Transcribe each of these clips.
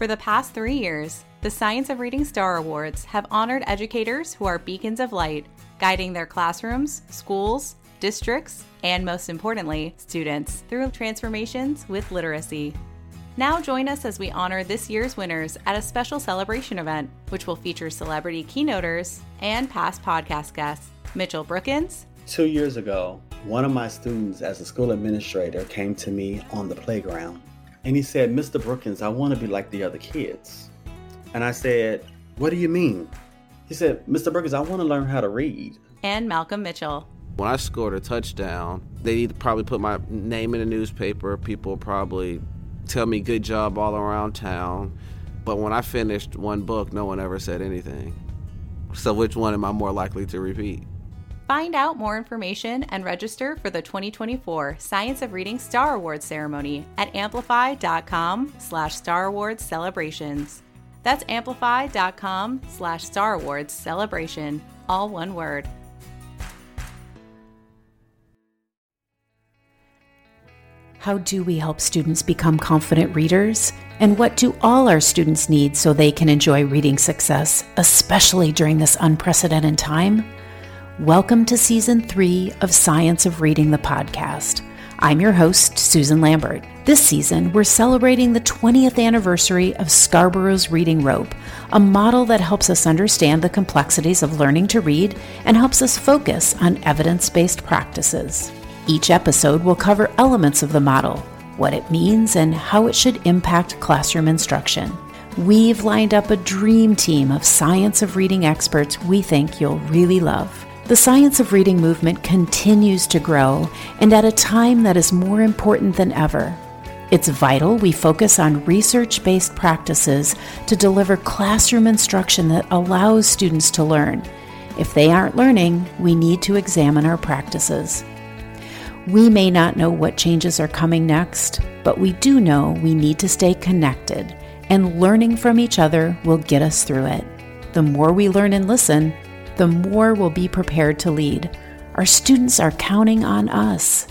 For the past three years, the Science of Reading Star Awards have honored educators who are beacons of light, guiding their classrooms, schools, districts, and most importantly, students through transformations with literacy. Now join us as we honor this year's winners at a special celebration event, which will feature celebrity keynoters and past podcast guests. Mitchell Brookins. Two years ago, one of my students as a school administrator came to me on the playground and he said, Mr. Brookins, I want to be like the other kids. And I said, What do you mean? He said, Mr. Brookins, I want to learn how to read. And Malcolm Mitchell. When I scored a touchdown, they'd probably put my name in the newspaper. People probably tell me good job all around town. But when I finished one book, no one ever said anything. So which one am I more likely to repeat? Find out more information and register for the 2024 Science of Reading Star Awards ceremony at amplify.com slash Star Awards celebrations. That's amplify.com slash Star Awards celebration, all one word. How do we help students become confident readers? And what do all our students need so they can enjoy reading success, especially during this unprecedented time? Welcome to season three of Science of Reading the podcast. I'm your host, Susan Lambert. This season, we're celebrating the 20th anniversary of Scarborough's Reading Rope, a model that helps us understand the complexities of learning to read and helps us focus on evidence based practices. Each episode will cover elements of the model, what it means, and how it should impact classroom instruction. We've lined up a dream team of science of reading experts we think you'll really love. The science of reading movement continues to grow, and at a time that is more important than ever. It's vital we focus on research based practices to deliver classroom instruction that allows students to learn. If they aren't learning, we need to examine our practices. We may not know what changes are coming next, but we do know we need to stay connected, and learning from each other will get us through it. The more we learn and listen, the more we'll be prepared to lead. Our students are counting on us.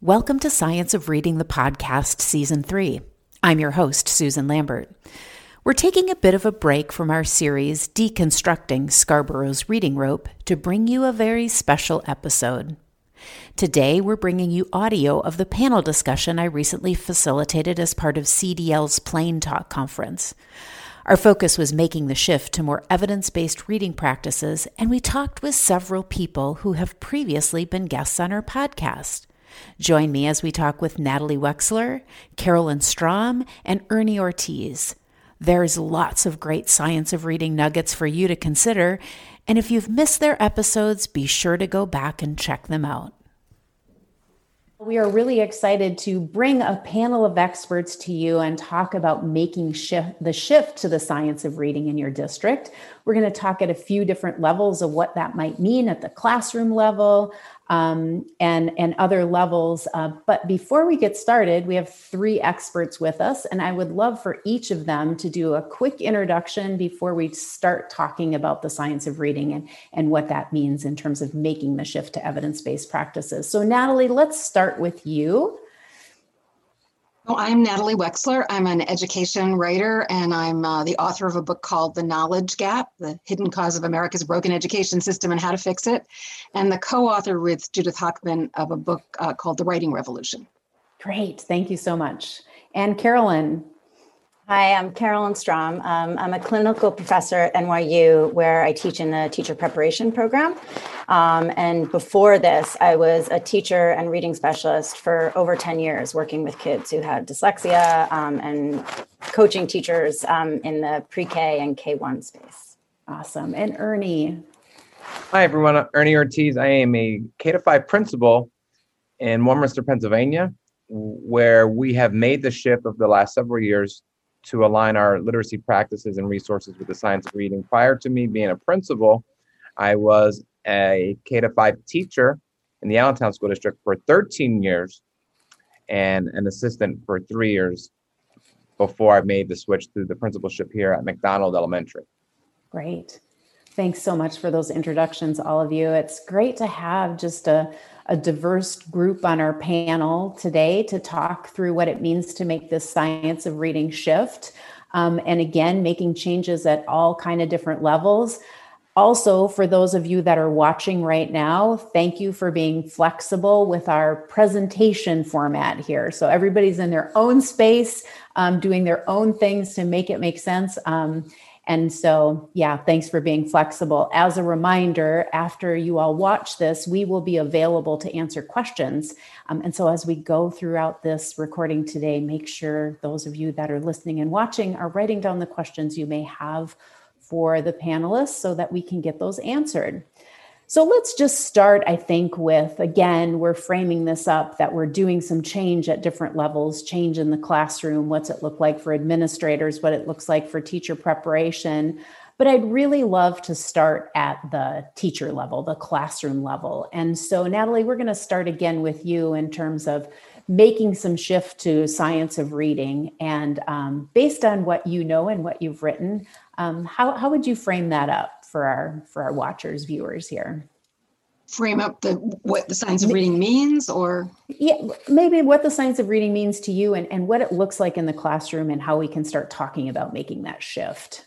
Welcome to Science of Reading the Podcast, Season 3. I'm your host, Susan Lambert. We're taking a bit of a break from our series, Deconstructing Scarborough's Reading Rope, to bring you a very special episode. Today, we're bringing you audio of the panel discussion I recently facilitated as part of CDL's Plain Talk conference. Our focus was making the shift to more evidence based reading practices, and we talked with several people who have previously been guests on our podcast. Join me as we talk with Natalie Wexler, Carolyn Strom, and Ernie Ortiz. There's lots of great science of reading nuggets for you to consider, and if you've missed their episodes, be sure to go back and check them out. We are really excited to bring a panel of experts to you and talk about making shift, the shift to the science of reading in your district. We're going to talk at a few different levels of what that might mean at the classroom level, um, and and other levels. Uh, but before we get started, we have three experts with us, and I would love for each of them to do a quick introduction before we start talking about the science of reading and and what that means in terms of making the shift to evidence based practices. So, Natalie, let's start with you. Well, I'm Natalie Wexler. I'm an education writer, and I'm uh, the author of a book called The Knowledge Gap The Hidden Cause of America's Broken Education System and How to Fix It, and the co author with Judith Hochman of a book uh, called The Writing Revolution. Great. Thank you so much. And Carolyn, Hi, I'm Carolyn Strom. Um, I'm a clinical professor at NYU where I teach in the teacher preparation program. Um, and before this, I was a teacher and reading specialist for over 10 years, working with kids who had dyslexia um, and coaching teachers um, in the pre K and K 1 space. Awesome. And Ernie. Hi, everyone. Ernie Ortiz. I am a K 5 principal in Warminster, Pennsylvania, where we have made the shift of the last several years to align our literacy practices and resources with the science of reading. Prior to me being a principal, I was a K to 5 teacher in the Allentown School District for 13 years and an assistant for three years before I made the switch to the principalship here at McDonald Elementary. Great. Thanks so much for those introductions, all of you. It's great to have just a, a diverse group on our panel today to talk through what it means to make this science of reading shift. Um, and again, making changes at all kind of different levels. Also, for those of you that are watching right now, thank you for being flexible with our presentation format here. So everybody's in their own space, um, doing their own things to make it make sense. Um, and so, yeah, thanks for being flexible. As a reminder, after you all watch this, we will be available to answer questions. Um, and so, as we go throughout this recording today, make sure those of you that are listening and watching are writing down the questions you may have for the panelists so that we can get those answered. So let's just start, I think, with again, we're framing this up that we're doing some change at different levels, change in the classroom, what's it look like for administrators, what it looks like for teacher preparation. But I'd really love to start at the teacher level, the classroom level. And so, Natalie, we're going to start again with you in terms of making some shift to science of reading. And um, based on what you know and what you've written, um, how, how would you frame that up? For our for our watchers viewers here. Frame up the what the science of reading means or? Yeah maybe what the science of reading means to you and, and what it looks like in the classroom and how we can start talking about making that shift.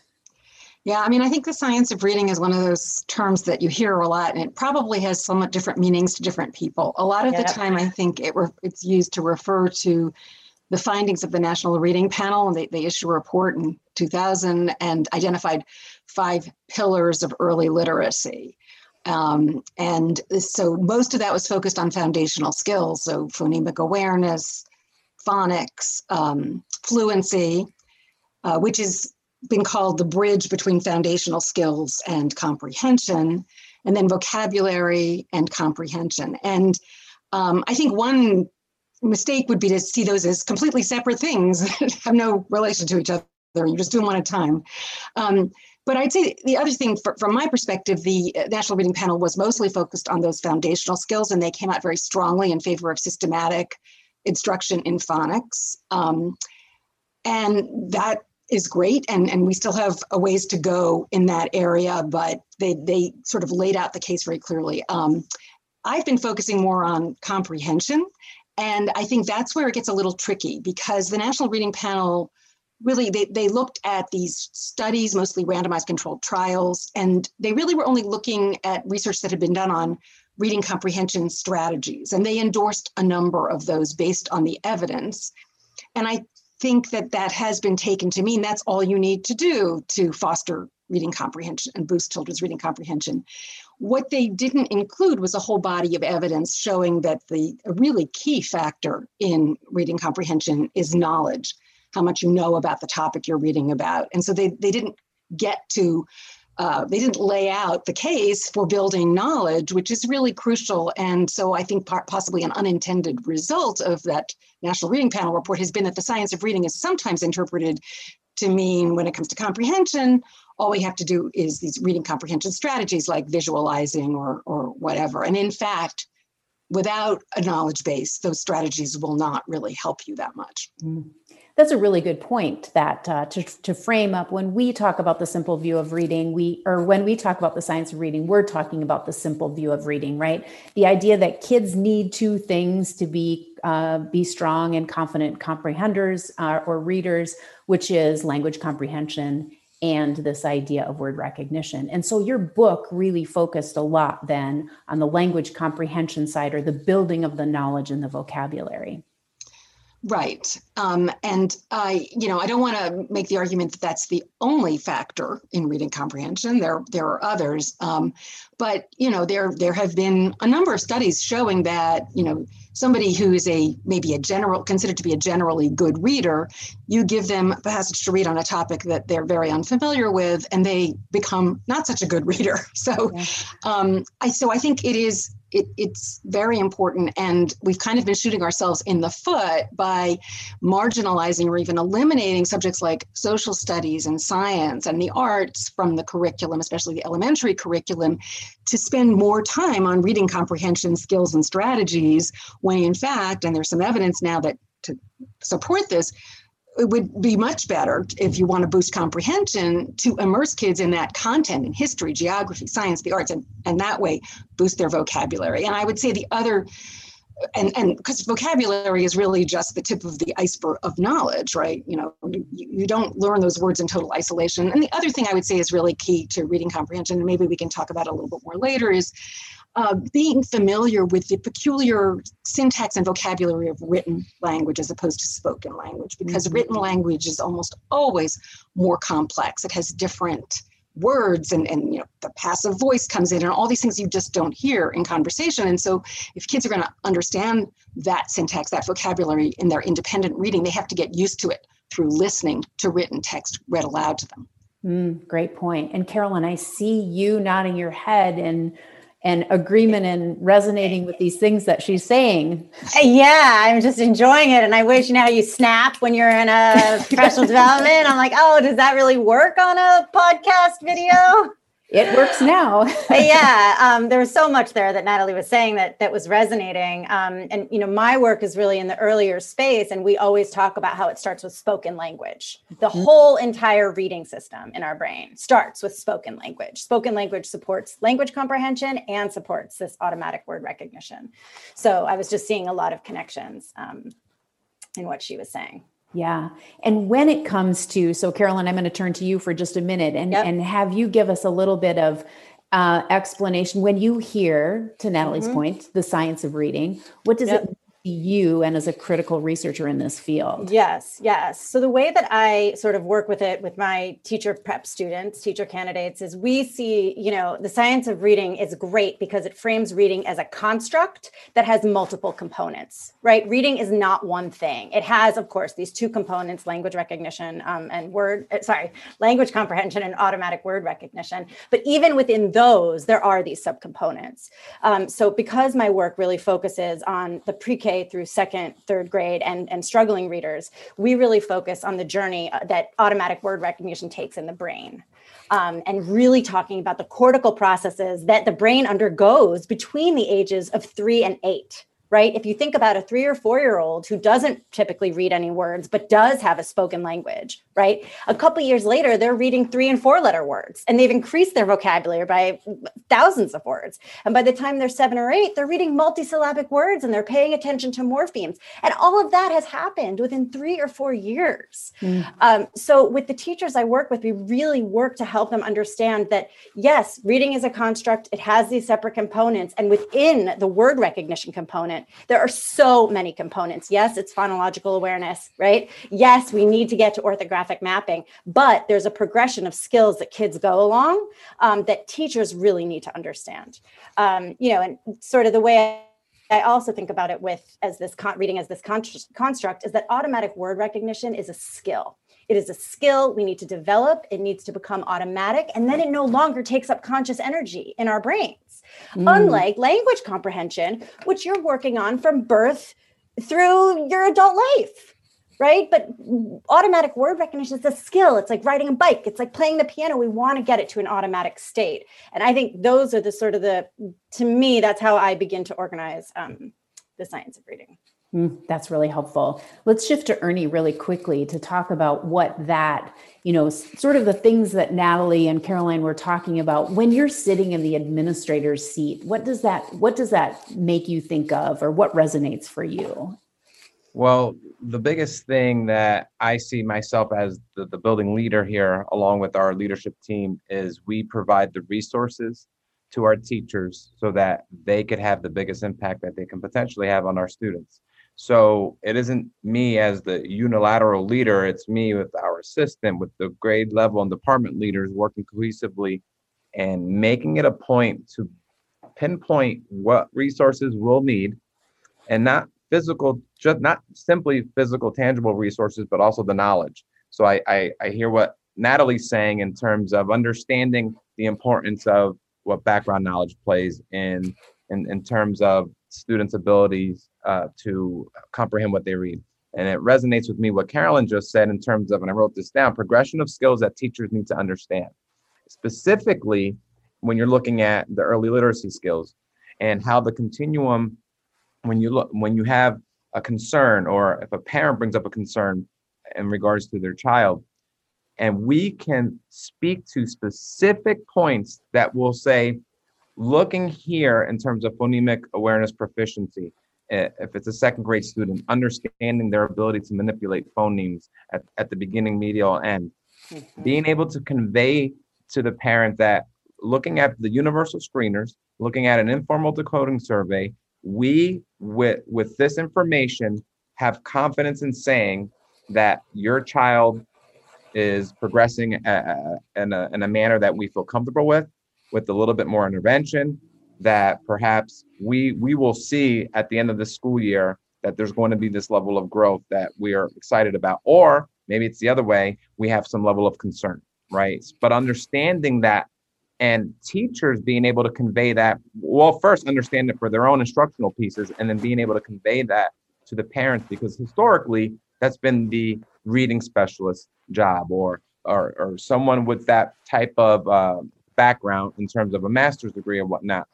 Yeah i mean i think the science of reading is one of those terms that you hear a lot and it probably has somewhat different meanings to different people. A lot of the time i think it re- it's used to refer to the findings of the National Reading Panel, and they, they issued a report in 2000 and identified five pillars of early literacy. Um, and so most of that was focused on foundational skills, so phonemic awareness, phonics, um, fluency, uh, which has been called the bridge between foundational skills and comprehension, and then vocabulary and comprehension. And um, I think one mistake would be to see those as completely separate things that have no relation to each other. You're just doing one at a time. Um, but I'd say the other thing, for, from my perspective, the National Reading Panel was mostly focused on those foundational skills, and they came out very strongly in favor of systematic instruction in phonics. Um, and that is great, and, and we still have a ways to go in that area, but they, they sort of laid out the case very clearly. Um, I've been focusing more on comprehension and I think that's where it gets a little tricky because the National Reading Panel really they, they looked at these studies, mostly randomized controlled trials, and they really were only looking at research that had been done on reading comprehension strategies. And they endorsed a number of those based on the evidence. And I think that that has been taken to mean that's all you need to do to foster reading comprehension and boost children's reading comprehension. What they didn't include was a whole body of evidence showing that the really key factor in reading comprehension is knowledge, how much you know about the topic you're reading about. And so they, they didn't get to, uh, they didn't lay out the case for building knowledge, which is really crucial. And so I think possibly an unintended result of that National Reading Panel report has been that the science of reading is sometimes interpreted to mean when it comes to comprehension all we have to do is these reading comprehension strategies like visualizing or, or whatever. And in fact, without a knowledge base, those strategies will not really help you that much. Mm. That's a really good point. That uh, to to frame up when we talk about the simple view of reading, we or when we talk about the science of reading, we're talking about the simple view of reading, right? The idea that kids need two things to be uh, be strong and confident comprehenders uh, or readers, which is language comprehension and this idea of word recognition. And so your book really focused a lot then on the language comprehension side or the building of the knowledge and the vocabulary. Right. Um, and I, you know, I don't want to make the argument that that's the only factor in reading comprehension. There, there are others. Um, but, you know, there, there have been a number of studies showing that, you know, somebody who is a maybe a general considered to be a generally good reader, you give them a passage to read on a topic that they're very unfamiliar with, and they become not such a good reader. So, yeah. um, I so I think it is it, it's very important. And we've kind of been shooting ourselves in the foot by marginalizing or even eliminating subjects like social studies and science and the arts from the curriculum, especially the elementary curriculum, to spend more time on reading comprehension skills and strategies when, in fact, and there's some evidence now that to support this, it would be much better if you want to boost comprehension to immerse kids in that content in history, geography, science, the arts, and, and that way boost their vocabulary. And I would say the other, and and because vocabulary is really just the tip of the iceberg of knowledge, right? You know, you, you don't learn those words in total isolation. And the other thing I would say is really key to reading comprehension, and maybe we can talk about it a little bit more later, is uh, being familiar with the peculiar syntax and vocabulary of written language as opposed to spoken language, because mm-hmm. written language is almost always more complex. It has different words and, and you know the passive voice comes in and all these things you just don't hear in conversation. And so if kids are going to understand that syntax that vocabulary in their independent reading they have to get used to it through listening to written text read aloud to them. Mm, great point. And carolyn i see you nodding your head and and agreement and resonating with these things that she's saying. Yeah, I'm just enjoying it. And I wish you know how you snap when you're in a professional development. I'm like, oh, does that really work on a podcast video? It works now. yeah, um, there was so much there that Natalie was saying that that was resonating. Um, and you know, my work is really in the earlier space, and we always talk about how it starts with spoken language. The mm-hmm. whole entire reading system in our brain starts with spoken language. Spoken language supports language comprehension and supports this automatic word recognition. So I was just seeing a lot of connections um, in what she was saying. Yeah. And when it comes to, so Carolyn, I'm going to turn to you for just a minute and, yep. and have you give us a little bit of uh, explanation. When you hear, to Natalie's mm-hmm. point, the science of reading, what does yep. it you and as a critical researcher in this field? Yes, yes. So the way that I sort of work with it with my teacher prep students, teacher candidates, is we see, you know, the science of reading is great because it frames reading as a construct that has multiple components, right? Reading is not one thing. It has, of course, these two components: language recognition um, and word, uh, sorry, language comprehension and automatic word recognition. But even within those, there are these subcomponents. Um, so because my work really focuses on the pre-K through second, third grade and, and struggling readers, we really focus on the journey uh, that automatic word recognition takes in the brain. Um, and really talking about the cortical processes that the brain undergoes between the ages of three and eight right? If you think about a three or four year old who doesn't typically read any words, but does have a spoken language, right? A couple years later, they're reading three and four letter words and they've increased their vocabulary by thousands of words. And by the time they're seven or eight, they're reading multisyllabic words and they're paying attention to morphemes. And all of that has happened within three or four years. Mm. Um, so with the teachers I work with, we really work to help them understand that yes, reading is a construct, it has these separate components. And within the word recognition component, There are so many components. Yes, it's phonological awareness, right? Yes, we need to get to orthographic mapping, but there's a progression of skills that kids go along um, that teachers really need to understand. Um, you know, and sort of the way I also think about it with as this con- reading as this con- construct is that automatic word recognition is a skill. It is a skill we need to develop. It needs to become automatic, and then it no longer takes up conscious energy in our brains. Mm. Unlike language comprehension, which you're working on from birth through your adult life, right? But automatic word recognition is a skill. It's like riding a bike, it's like playing the piano. We want to get it to an automatic state. And I think those are the sort of the, to me, that's how I begin to organize um, the science of reading. Mm, that's really helpful. Let's shift to Ernie really quickly to talk about what that, you know, sort of the things that Natalie and Carolyn were talking about. When you're sitting in the administrator's seat, what does that what does that make you think of or what resonates for you? Well, the biggest thing that I see myself as the, the building leader here, along with our leadership team, is we provide the resources to our teachers so that they could have the biggest impact that they can potentially have on our students. So it isn't me as the unilateral leader, it's me with our assistant, with the grade level and department leaders working cohesively and making it a point to pinpoint what resources we'll need and not physical, just not simply physical, tangible resources, but also the knowledge. So I, I, I hear what Natalie's saying in terms of understanding the importance of what background knowledge plays in in, in terms of students' abilities uh, to comprehend what they read. And it resonates with me what Carolyn just said in terms of, and I wrote this down, progression of skills that teachers need to understand. Specifically, when you're looking at the early literacy skills and how the continuum, when you look, when you have a concern or if a parent brings up a concern, in regards to their child. And we can speak to specific points that will say, looking here in terms of phonemic awareness proficiency, eh, if it's a second grade student, understanding their ability to manipulate phonemes at, at the beginning, medial, and end, mm-hmm. being able to convey to the parent that looking at the universal screeners, looking at an informal decoding survey, we with with this information have confidence in saying that your child is progressing a, a, in, a, in a manner that we feel comfortable with, with a little bit more intervention, that perhaps we we will see at the end of the school year that there's going to be this level of growth that we are excited about. Or maybe it's the other way we have some level of concern right? But understanding that and teachers being able to convey that well first understand it for their own instructional pieces and then being able to convey that to the parents because historically that's been the reading specialist job or or, or someone with that type of uh, background in terms of a master's degree and whatnot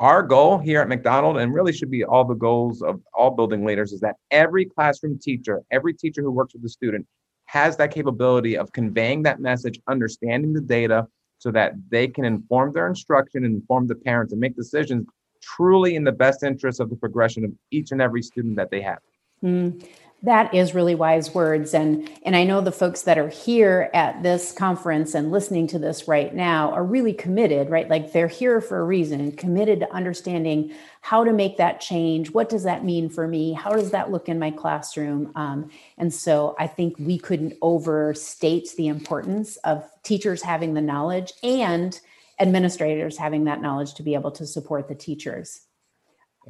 our goal here at McDonald, and really should be all the goals of all building leaders, is that every classroom teacher, every teacher who works with the student has that capability of conveying that message, understanding the data, so that they can inform their instruction and inform the parents and make decisions truly in the best interest of the progression of each and every student that they have. Mm. That is really wise words. And, and I know the folks that are here at this conference and listening to this right now are really committed, right? Like they're here for a reason, committed to understanding how to make that change. What does that mean for me? How does that look in my classroom? Um, and so I think we couldn't overstate the importance of teachers having the knowledge and administrators having that knowledge to be able to support the teachers.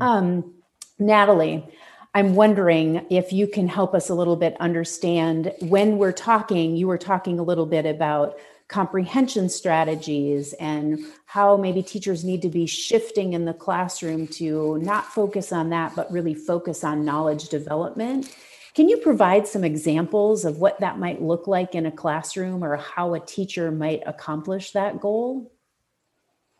Um, Natalie, I'm wondering if you can help us a little bit understand when we're talking, you were talking a little bit about comprehension strategies and how maybe teachers need to be shifting in the classroom to not focus on that, but really focus on knowledge development. Can you provide some examples of what that might look like in a classroom or how a teacher might accomplish that goal?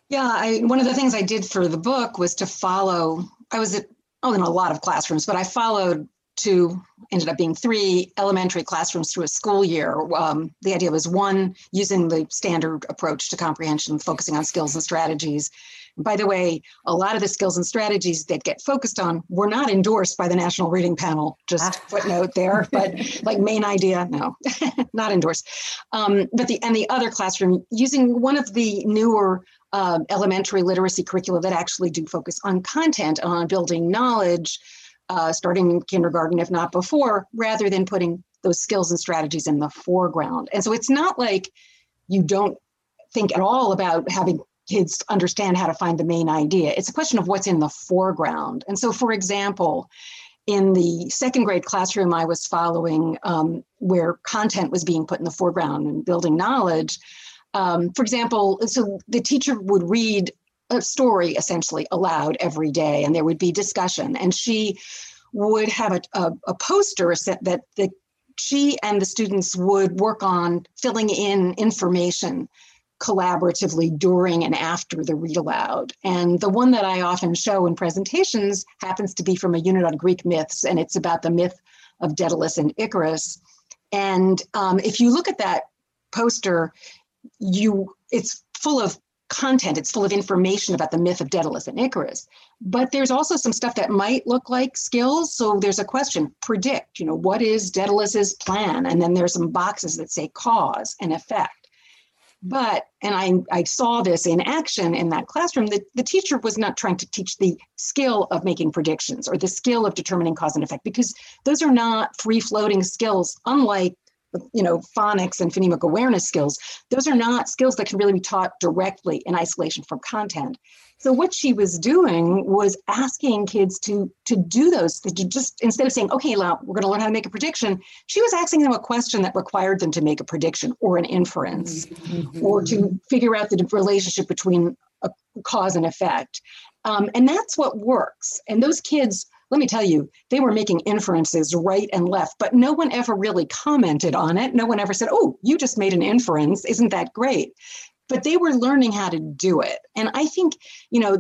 Yeah, I, one of the things I did for the book was to follow. I was at oh, in a lot of classrooms, but I followed two, ended up being three elementary classrooms through a school year. Um, the idea was one, using the standard approach to comprehension, focusing on skills and strategies. By the way, a lot of the skills and strategies that get focused on were not endorsed by the National Reading Panel. Just ah. footnote there, but like main idea, no, not endorsed. Um, but the and the other classroom using one of the newer uh, elementary literacy curricula that actually do focus on content, on building knowledge, uh, starting in kindergarten, if not before, rather than putting those skills and strategies in the foreground. And so it's not like you don't think at all about having kids understand how to find the main idea. It's a question of what's in the foreground. And so, for example, in the second grade classroom I was following, um, where content was being put in the foreground and building knowledge, um, for example, so the teacher would read a story essentially aloud every day, and there would be discussion. And she would have a, a, a poster set that the she and the students would work on filling in information collaboratively during and after the read aloud. And the one that I often show in presentations happens to be from a unit on Greek myths, and it's about the myth of Daedalus and Icarus. And um, if you look at that poster, you it's full of content. It's full of information about the myth of daedalus and icarus. But there's also some stuff that might look like skills. So there's a question predict you know what is daedalus's plan? And then there's some boxes that say cause and effect. But and i i saw this in action in that classroom that the teacher was not trying to teach the skill of making predictions or the skill of determining cause and effect because those are not free floating skills unlike you know, phonics and phonemic awareness skills, those are not skills that can really be taught directly in isolation from content. So what she was doing was asking kids to to do those, to just instead of saying, okay, now we're going to learn how to make a prediction, she was asking them a question that required them to make a prediction or an inference, mm-hmm. or to figure out the relationship between a cause and effect. Um, and that's what works. And those kids let me tell you, they were making inferences right and left, but no one ever really commented on it. No one ever said, Oh, you just made an inference. Isn't that great? But they were learning how to do it. And I think, you know,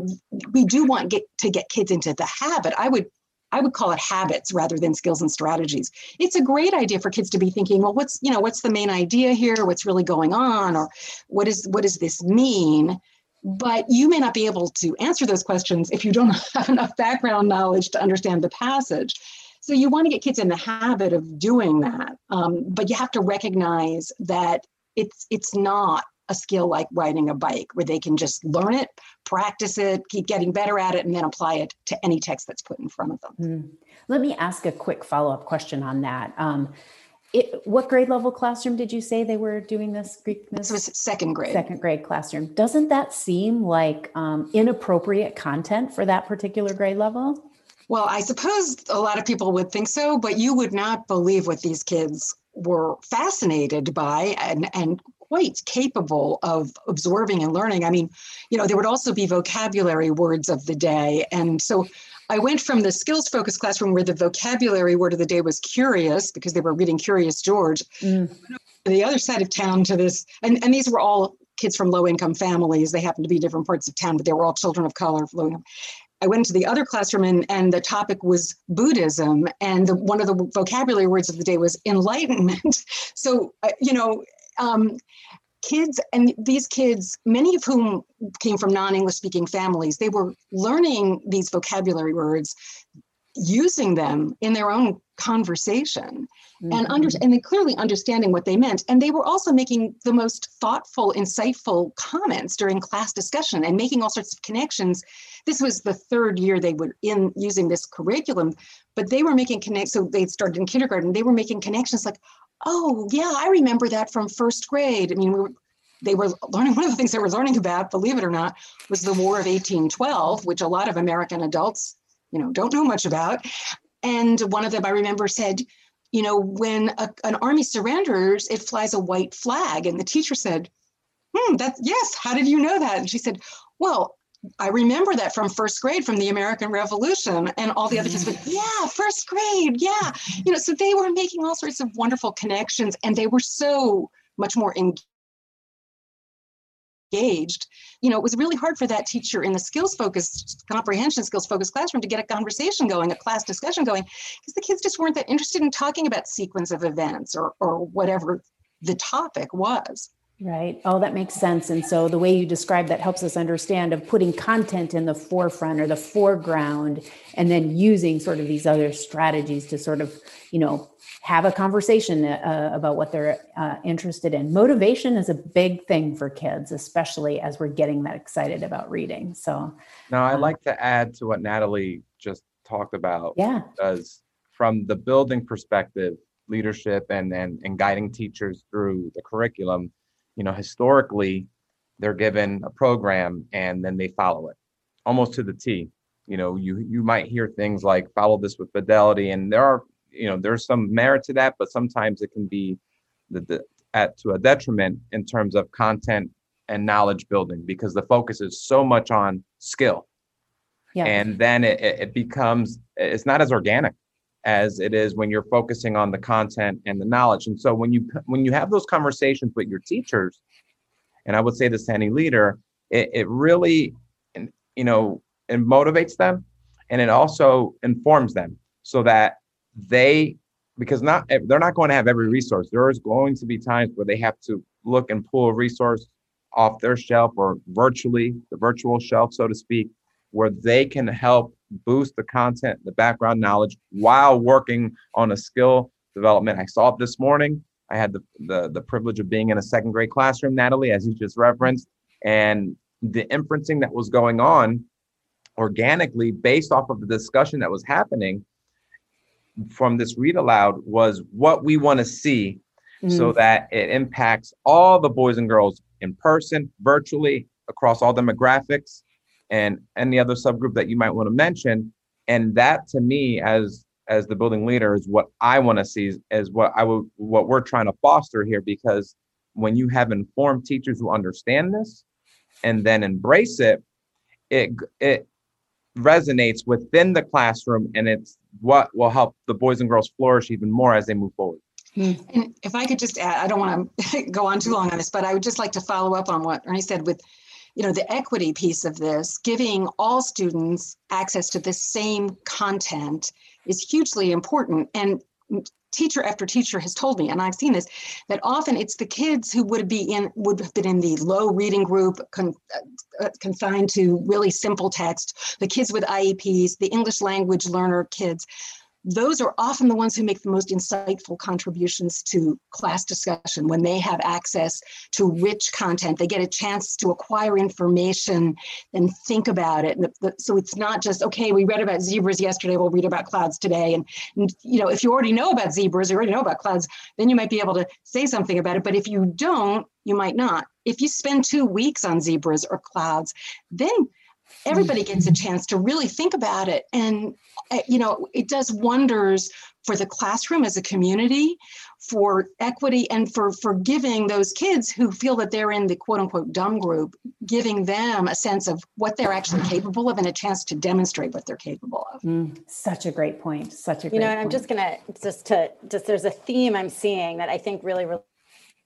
we do want get, to get kids into the habit. I would I would call it habits rather than skills and strategies. It's a great idea for kids to be thinking, well, what's, you know, what's the main idea here? What's really going on? Or what is what does this mean? But you may not be able to answer those questions if you don't have enough background knowledge to understand the passage. So you want to get kids in the habit of doing that. Um, but you have to recognize that it's it's not a skill like riding a bike where they can just learn it, practice it, keep getting better at it, and then apply it to any text that's put in front of them. Mm. Let me ask a quick follow up question on that. Um, it, what grade level classroom did you say they were doing this Greek? This was second grade. Second grade classroom. Doesn't that seem like um, inappropriate content for that particular grade level? Well, I suppose a lot of people would think so, but you would not believe what these kids were fascinated by and, and quite capable of absorbing and learning. I mean, you know, there would also be vocabulary words of the day. And so I went from the skills focused classroom where the vocabulary word of the day was curious because they were reading Curious George. Mm. The other side of town to this, and, and these were all kids from low income families. They happened to be different parts of town, but they were all children of color. I went into the other classroom and, and the topic was Buddhism. And the, one of the vocabulary words of the day was enlightenment. so, uh, you know, um, kids and these kids many of whom came from non-english speaking families they were learning these vocabulary words using them in their own conversation mm-hmm. and under and they clearly understanding what they meant and they were also making the most thoughtful insightful comments during class discussion and making all sorts of connections this was the third year they were in using this curriculum but they were making connect so they started in kindergarten they were making connections like oh yeah i remember that from first grade. I mean we were, they were learning one of the things they were learning about believe it or not was the war of 1812 which a lot of american adults you know don't know much about. And one of them i remember said you know when a, an army surrenders it flies a white flag. And the teacher said hmm that yes how did you know that? And she said well I remember that from first grade from the American Revolution, and all the other kids went, mm-hmm. "Yeah, first grade, yeah." You know, so they were making all sorts of wonderful connections, and they were so much more engaged. You know, it was really hard for that teacher in the skills focused comprehension skills focused classroom to get a conversation going, a class discussion going, because the kids just weren't that interested in talking about sequence of events or or whatever the topic was. Right. Oh, that makes sense. And so the way you describe that helps us understand of putting content in the forefront or the foreground and then using sort of these other strategies to sort of, you know, have a conversation uh, about what they're uh, interested in. Motivation is a big thing for kids, especially as we're getting that excited about reading. So now I'd um, like to add to what Natalie just talked about. Yeah. Because from the building perspective, leadership and, and, and guiding teachers through the curriculum, you know, historically, they're given a program and then they follow it almost to the T. You know, you you might hear things like follow this with fidelity, and there are you know there's some merit to that, but sometimes it can be the, the at to a detriment in terms of content and knowledge building because the focus is so much on skill. Yeah. And then it, it becomes it's not as organic as it is when you're focusing on the content and the knowledge. And so when you when you have those conversations with your teachers, and I would say this to any leader, it, it really you know it motivates them and it also informs them so that they because not they're not going to have every resource. There is going to be times where they have to look and pull a resource off their shelf or virtually the virtual shelf, so to speak, where they can help boost the content, the background knowledge while working on a skill development. I saw it this morning. I had the, the, the privilege of being in a second grade classroom, Natalie, as you just referenced, and the inferencing that was going on organically based off of the discussion that was happening from this read aloud was what we want to see mm. so that it impacts all the boys and girls in person, virtually, across all demographics and any other subgroup that you might want to mention. And that to me, as as the building leader, is what I want to see is what I would what we're trying to foster here. Because when you have informed teachers who understand this and then embrace it, it it resonates within the classroom and it's what will help the boys and girls flourish even more as they move forward. Hmm. And if I could just add, I don't want to go on too long on this, but I would just like to follow up on what Ernie said with you know the equity piece of this giving all students access to the same content is hugely important. And teacher after teacher has told me and i've seen this that often it's the kids who would be in would have been in the low reading group con, uh, uh consigned to really simple text the kids with ieps the english language learner kids those are often the ones who make the most insightful contributions to class discussion when they have access to rich content. They get a chance to acquire information and think about it. So it's not just okay we read about zebras yesterday we'll read about clouds today. And, and you know if you already know about zebras you already know about clouds then you might be able to say something about it. But if you don't you might not. If you spend two weeks on zebras or clouds then everybody gets a chance to really think about it. And eh, you know it does wonders for the classroom as a community for equity and for for giving those kids who feel that they're in the quote unquote dumb group giving them a sense of what they're actually capable of and a chance to demonstrate what they're capable of. Mm, such a great point. Such a you know and i'm just gonna just to just there's a theme i'm seeing that i think really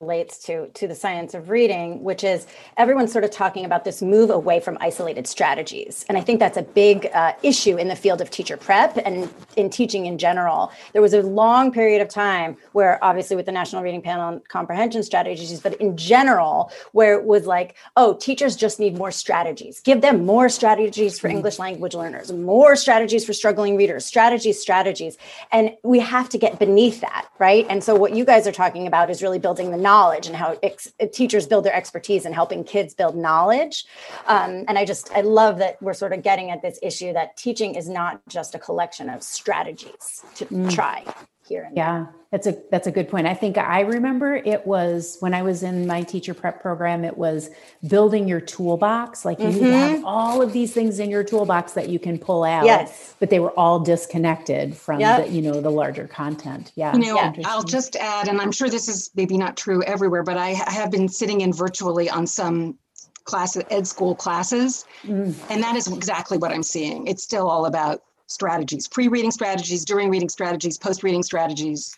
relates to to the science of reading which is everyone's sort of talking about this move away from isolated strategies. And i think that's a big uh, issue in the field of teacher prep and in teaching in general. There was a long period of time where obviously with the national reading panel and comprehension strategies but in general where it was like oh teachers just need more strategies. Give them more strategies for english language learners more strategies for struggling readers strategies strategies. And we have to get beneath that right? And so what you guys are talking about is really building the knowledge and how ex- teachers build their expertise and helping kids build knowledge. Um, and I just, I love that we're sort of getting at this issue that teaching is not just a collection of strategies to mm. try here and yeah there. that's a that's a good point i think i remember it was when i was in my teacher prep program it was building your toolbox like you mm-hmm. have all of these things in your toolbox that you can pull out yes. but they were all disconnected from yep. the you know the larger content yeah you know yeah. i'll just add and i'm sure this is maybe not true everywhere but i have been sitting in virtually on some classes ed school classes mm. and that is exactly what i'm seeing it's still all about strategies pre-reading strategies during reading strategies post-reading strategies.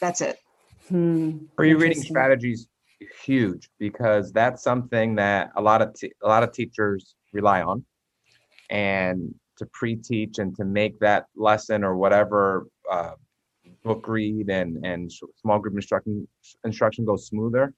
That's it. Hmm. pre-reading strategies huge because that's something that a lot of te- a lot of teachers rely on. And to pre-teach and to make that lesson or whatever uh, book read and and small group instruction instruction go smoother.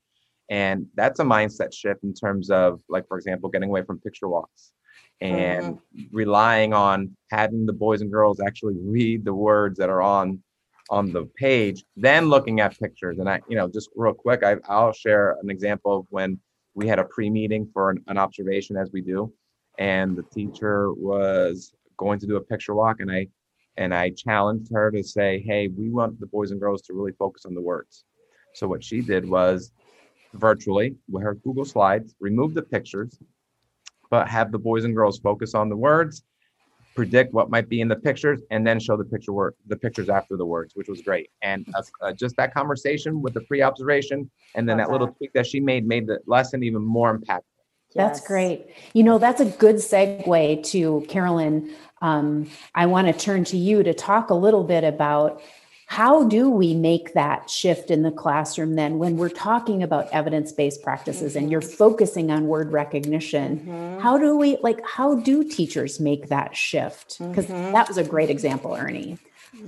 And that's a mindset shift in terms of like for example getting away from picture walks and mm-hmm. relying on having the boys and girls actually read the words that are on on the page then looking at pictures and i you know just real quick I, i'll share an example of when we had a pre-meeting for an, an observation as we do and the teacher was going to do a picture walk and i and i challenged her to say hey we want the boys and girls to really focus on the words so what she did was virtually with her google slides remove the pictures but have the boys and girls focus on the words, predict what might be in the pictures, and then show the picture work, the pictures after the words, which was great. And uh, uh, just that conversation with the pre-observation, and then that, that little tweak that she made made the lesson even more impactful. That's yes. great. You know, that's a good segue to Carolyn. Um, I want to turn to you to talk a little bit about how do we make that shift in the classroom then when we're talking about evidence-based practices mm-hmm. and you're mm-hmm. focusing on word recognition mm-hmm. how do we like how do teachers make that shift because mm-hmm. that was a great example ernie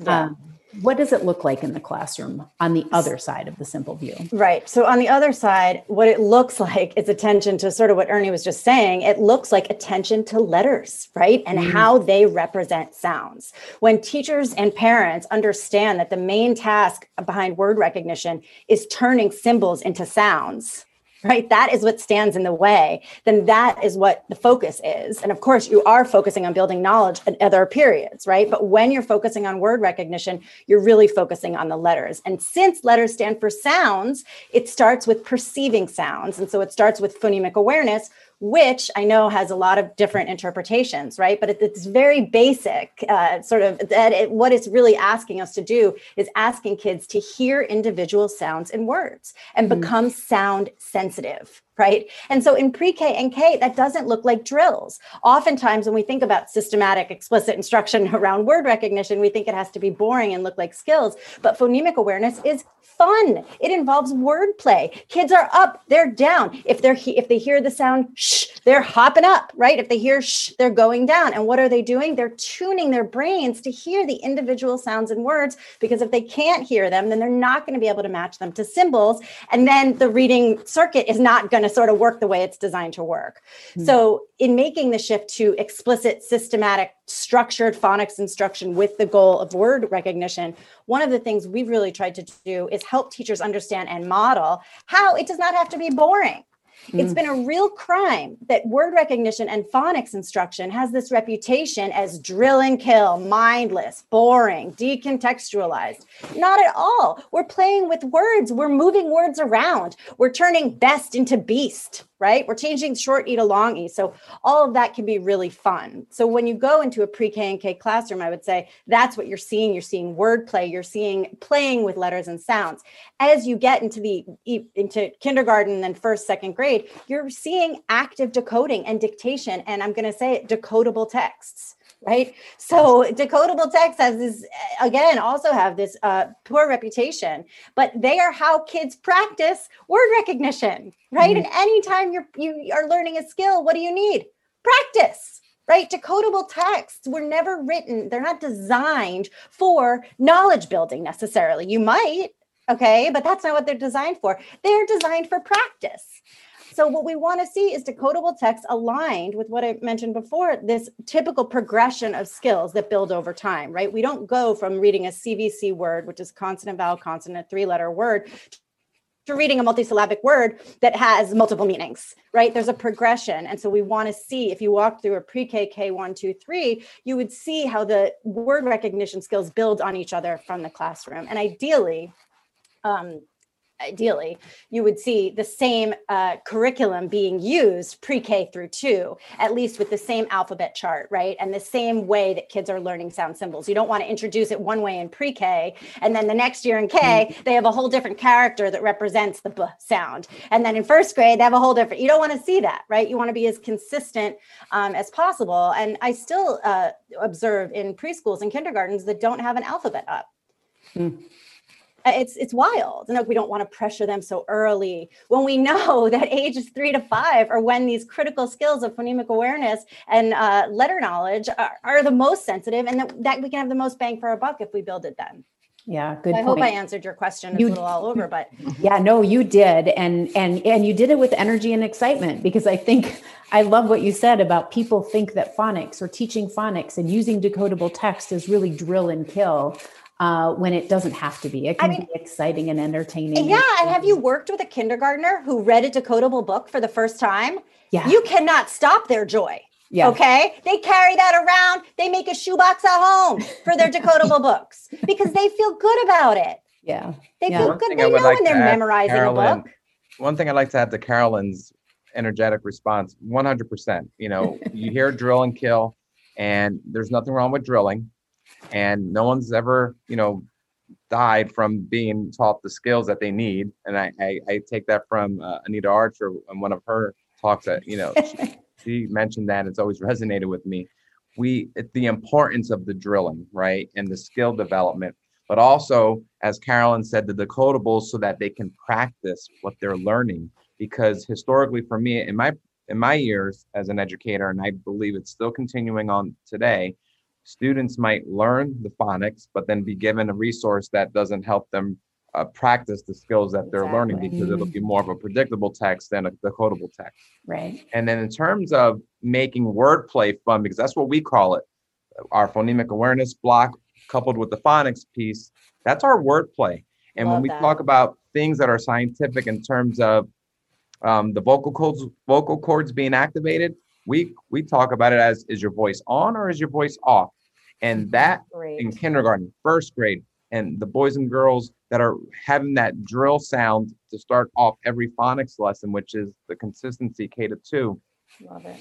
yeah. um, what does it look like in the classroom on the other side of the simple view? Right. So, on the other side, what it looks like is attention to sort of what Ernie was just saying. It looks like attention to letters, right? And mm. how they represent sounds. When teachers and parents understand that the main task behind word recognition is turning symbols into sounds, right? That is what stands in the way, then that is what the focus is. And of course, you are focusing on building knowledge at other periods, right? But when you're focusing on word recognition, you're really focusing on the letters. And since letters stand for sounds, it starts with perceiving sounds. And so it starts with phonemic awareness, which I know has a lot of different interpretations, right? But it's very basic, uh, sort of that it, what it's really asking us to do is asking kids to hear individual sounds and words and mm become sound sensitive right? And so in pre K and K, that doesn't look like drills. Oftentimes, when we think about systematic, explicit instruction around word recognition, we think it has to be boring and look like skills. But phonemic awareness is fun. It involves wordplay. Kids are up, they're down. If they're if they hear the sound shh, they're hopping up, right? If they hear shh, they're going down. And what are they doing? They're tuning their brains to hear the individual sounds and words because if they can't hear them, then they're not going to be able to match them to symbols. And then the reading circuit is not going to sort of work the way it's designed to work. Mm-hmm. So, in making the shift to explicit, systematic, structured phonics instruction with the goal of word recognition, one of the things we've really tried to do is help teachers understand and model how it does not have to be boring. Mm. It's been a real crime that word recognition and phonics instruction has this reputation as drill and kill, mindless, boring, decontextualized. Not at all. We're playing with words, we're moving words around, we're turning best into beast right? We're changing short E to long E. So all of that can be really fun. So when you go into a pre-K and K classroom, I would say that's what you're seeing. You're seeing wordplay, you're seeing playing with letters and sounds. As you get into the into kindergarten and first, second grade, you're seeing active decoding and dictation. And I'm going to say it, decodable texts right? So decodable text has this again also have this uh, poor reputation, but they are how kids practice word recognition, right? Mm-hmm. And anytime you're you are learning a skill, what do you need? Practice. Right? Decodable texts were never written, they're not designed for knowledge building necessarily. You might, okay, but that's not what they're designed for. They're designed for practice. So what we want to see is decodable text aligned with what I mentioned before, this typical progression of skills that build over time, right? We don't go from reading a CVC word, which is consonant, vowel, consonant, three letter word, to reading a multisyllabic word that has multiple meanings, right? There's a progression. And so we want to see if you walk through a pre K, K1, 2, 3, you would see how the word recognition skills build on each other from the classroom. And ideally, um, ideally you would see the same uh, curriculum being used pre-k through two at least with the same alphabet chart right? And the same way that kids are learning sound symbols. You don't want to introduce it one way in pre-k and then the next year in k mm-hmm. they have a whole different character that represents the b sound. And then in first grade they have a whole different you don't want to see that right? You want to be as consistent um, as possible. And i still uh, observe in preschools and kindergartens that don't have an alphabet up. Mm it's it's wild. And we don't want to pressure them so early when we know that ages three to five are when these critical skills of phonemic awareness and uh, letter knowledge are, are, the most sensitive, and that, that we can have the most bang for our buck if we build it then. Yeah, good. I point. hope I answered your question. It's you, a little all over, but yeah, no, you did, and and and you did it with energy and excitement because I think I love what you said about people think that phonics or teaching phonics and using decodable text is really drill and kill uh, when it doesn't have to be. It can I mean, be exciting and entertaining. Yeah. And have you worked with a kindergartner who read a decodable book for the first time? Yeah. You cannot stop their joy. Yeah. Okay. They carry that around. They make a shoebox at home for their decodable books because they feel good about it. Yeah. They yeah. feel good. They know like when they're memorizing Carolyn, a book. One thing I'd like to add to Carolyn's energetic response 100%. You know, you hear drill and kill, and there's nothing wrong with drilling and no one's ever you know died from being taught the skills that they need. And i i, I take that from uh, anita archer in one of her talks that you know she, she mentioned that it's always resonated with me. We the importance of the drilling right and the skill development but also as carolyn said the decodables so that they can practice what they're learning. Because historically for me in my in my years as an educator and i believe it's still continuing on today students might learn the phonics, but then be given a resource that doesn't help them uh, practice the skills that they're exactly. learning because it'll be more of a predictable text than a decodable text. Right. And then in terms of making wordplay fun, because that's what we call it, our phonemic awareness block coupled with the phonics piece, that's our wordplay. And Love when we that. talk about things that are scientific in terms of um, the vocal cords, vocal cords being activated, we we talk about it as is your voice on or is your voice off? And that Great. in kindergarten, first grade, and the boys and girls that are having that drill sound to start off every phonics lesson, which is the consistency K to two,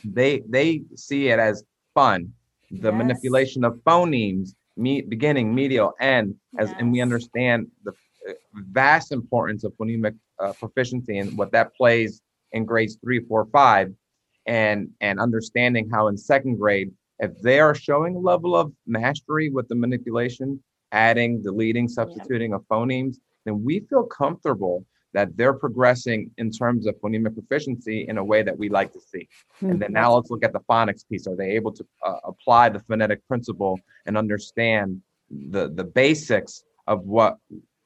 they they see it as fun. The yes. manipulation of phonemes, me, beginning, medial, end, as yes. and we understand the uh, vast importance of phonemic uh, proficiency and what that plays in grades three, four, five, and and understanding how in second grade, if they are showing a level of mastery with the manipulation, adding, deleting, substituting of phonemes, then we feel comfortable that they're progressing in terms of phonemic proficiency in a way that we like to see. Hmm, And then now let's look at the phonics piece. Are they able to uh, apply the phonetic principle and understand the the basics of what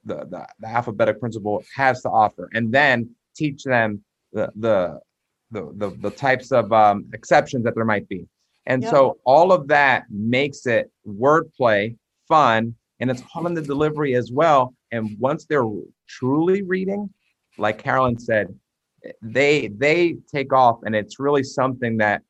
the, the, the alphabetic principle has to offer, and then teach them the the the the, the types of um, exceptions that there might be. And so all of that makes it wordplay fun, and it's all in the delivery as well. And once they're truly reading, like Carolyn said, they they take off, and it's really something that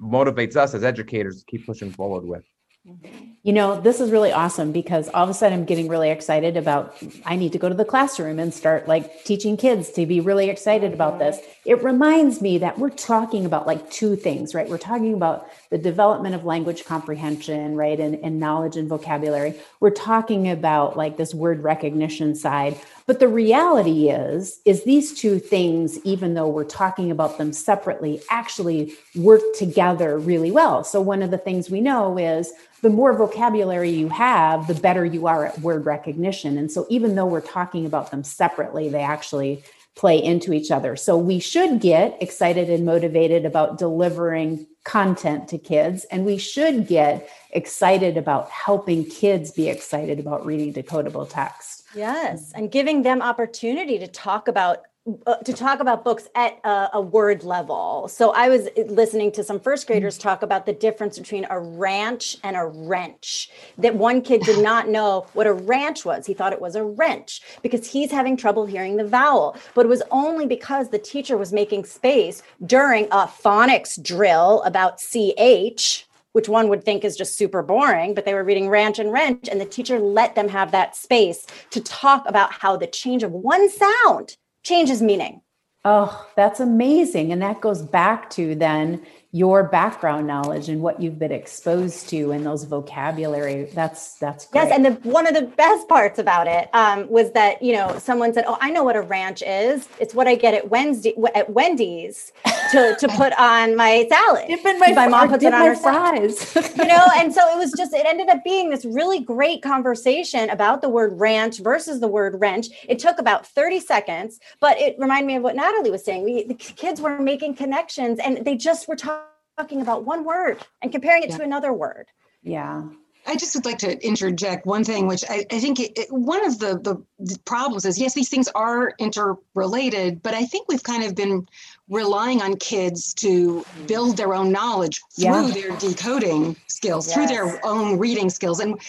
motivates us as educators to keep pushing forward with. Mm-hmm. You know, this is really awesome because all of a sudden I'm getting really excited about I need to go to the classroom and start like teaching kids to be really excited about this. It reminds me that we're talking about like two things, right? We're talking about the development of language comprehension, right? And, and knowledge and vocabulary. We're talking about like this word recognition side. But the reality is, is these two things, even though we're talking about them separately, actually work together really well. So one of the things we know is the more vocabulary you have, the better you are at word recognition. And so even though we're talking about them separately, they actually play into each other. So we should get excited and motivated about delivering content to kids, and we should get excited about helping kids be excited about reading decodable text. Yes, and giving them opportunity to talk about uh, to talk about books at a, a, word level. So I was listening to some first graders talk about the difference between a ranch and a wrench. That one kid did not know what a ranch was. He thought it was a wrench because he's having trouble hearing the vowel. But it was only because the teacher was making space during a phonics drill about CH which one would think is just super boring, but they were reading Ranch and Wrench, and the teacher let them have that space to talk about how the change of one sound changes meaning. Oh, that's amazing. And that goes back to then your background knowledge and what you've been exposed to and those vocabulary. That's that's great. yes. And the, one of the best parts about it um, was that you know someone said, "Oh, I know what a ranch is. It's what I get at Wednesday at Wendy's to, to put on my salad. Dip in my, my mom puts it on her fries. you know, and so it was just it ended up being this really great conversation about the word ranch versus the word wrench. It took about thirty seconds, but it reminded me of what Natalie was saying. We the kids were making connections, and they just were talking talking about one word and comparing it yeah. to another word. Yeah. I just would like to interject one thing, which I, I think it, it, one of the, the problems is yes, these things are interrelated, but I think we've kind of been relying on kids to mm. build their own knowledge through yeah. their decoding skills, yes. through their own reading skills. And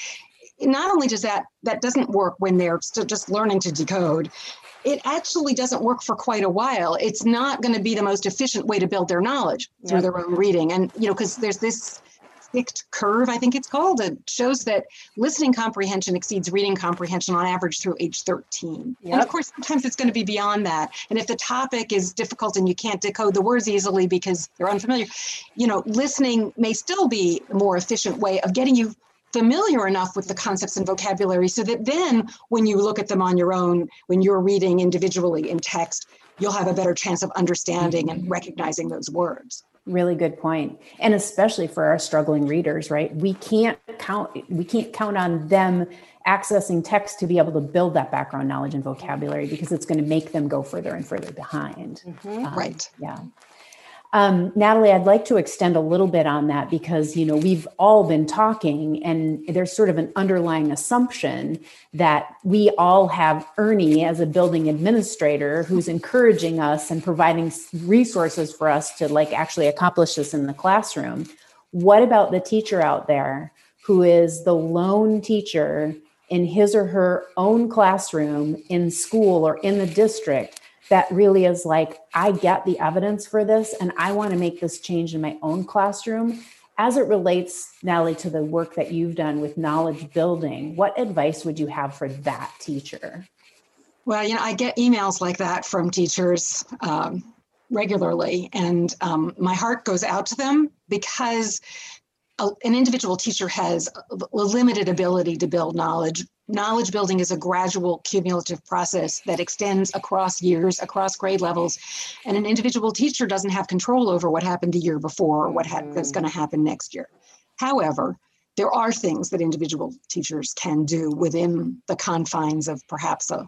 not only does that, that doesn't work when they're still just learning to decode, it actually doesn't work for quite a while. It's not going to be the most efficient way to build their knowledge through their own reading. And, you know, because there's this Sticht curve, I think it's called. It shows that listening comprehension exceeds reading comprehension on average through age 13. Yep. And of course, sometimes it's going to be beyond that. And if the topic is difficult and you can't decode the words easily because they're unfamiliar, you know, listening may still be a more efficient way of getting you familiar enough with the concepts and vocabulary so that then when you look at them on your own, when you're reading individually in text, you'll have a better chance of understanding and recognizing those words. Really good point. And especially for our struggling readers, right? We can't count we can't count on them accessing text to be able to build that background knowledge and vocabulary because it's going to make them go further and further behind. Mm-hmm. Um, right. Yeah. Um, Natalie, I'd like to extend a little bit on that because you know we've all been talking, and there's sort of an underlying assumption that we all have Ernie as a building administrator who's encouraging us and providing resources for us to like actually accomplish this in the classroom. What about the teacher out there who is the lone teacher in his or her own classroom in school or in the district? That really is like, I get the evidence for this and I want to make this change in my own classroom. As it relates, Natalie, to the work that you've done with knowledge building, what advice would you have for that teacher? Well, you know, I get emails like that from teachers um, regularly, and um, my heart goes out to them because a, an individual teacher has a limited ability to build knowledge knowledge building is a gradual cumulative process that extends across years across grade levels and an individual teacher doesn't have control over what happened the year before or what ha- is going to happen next year. However there are things that individual teachers can do within the confines of perhaps a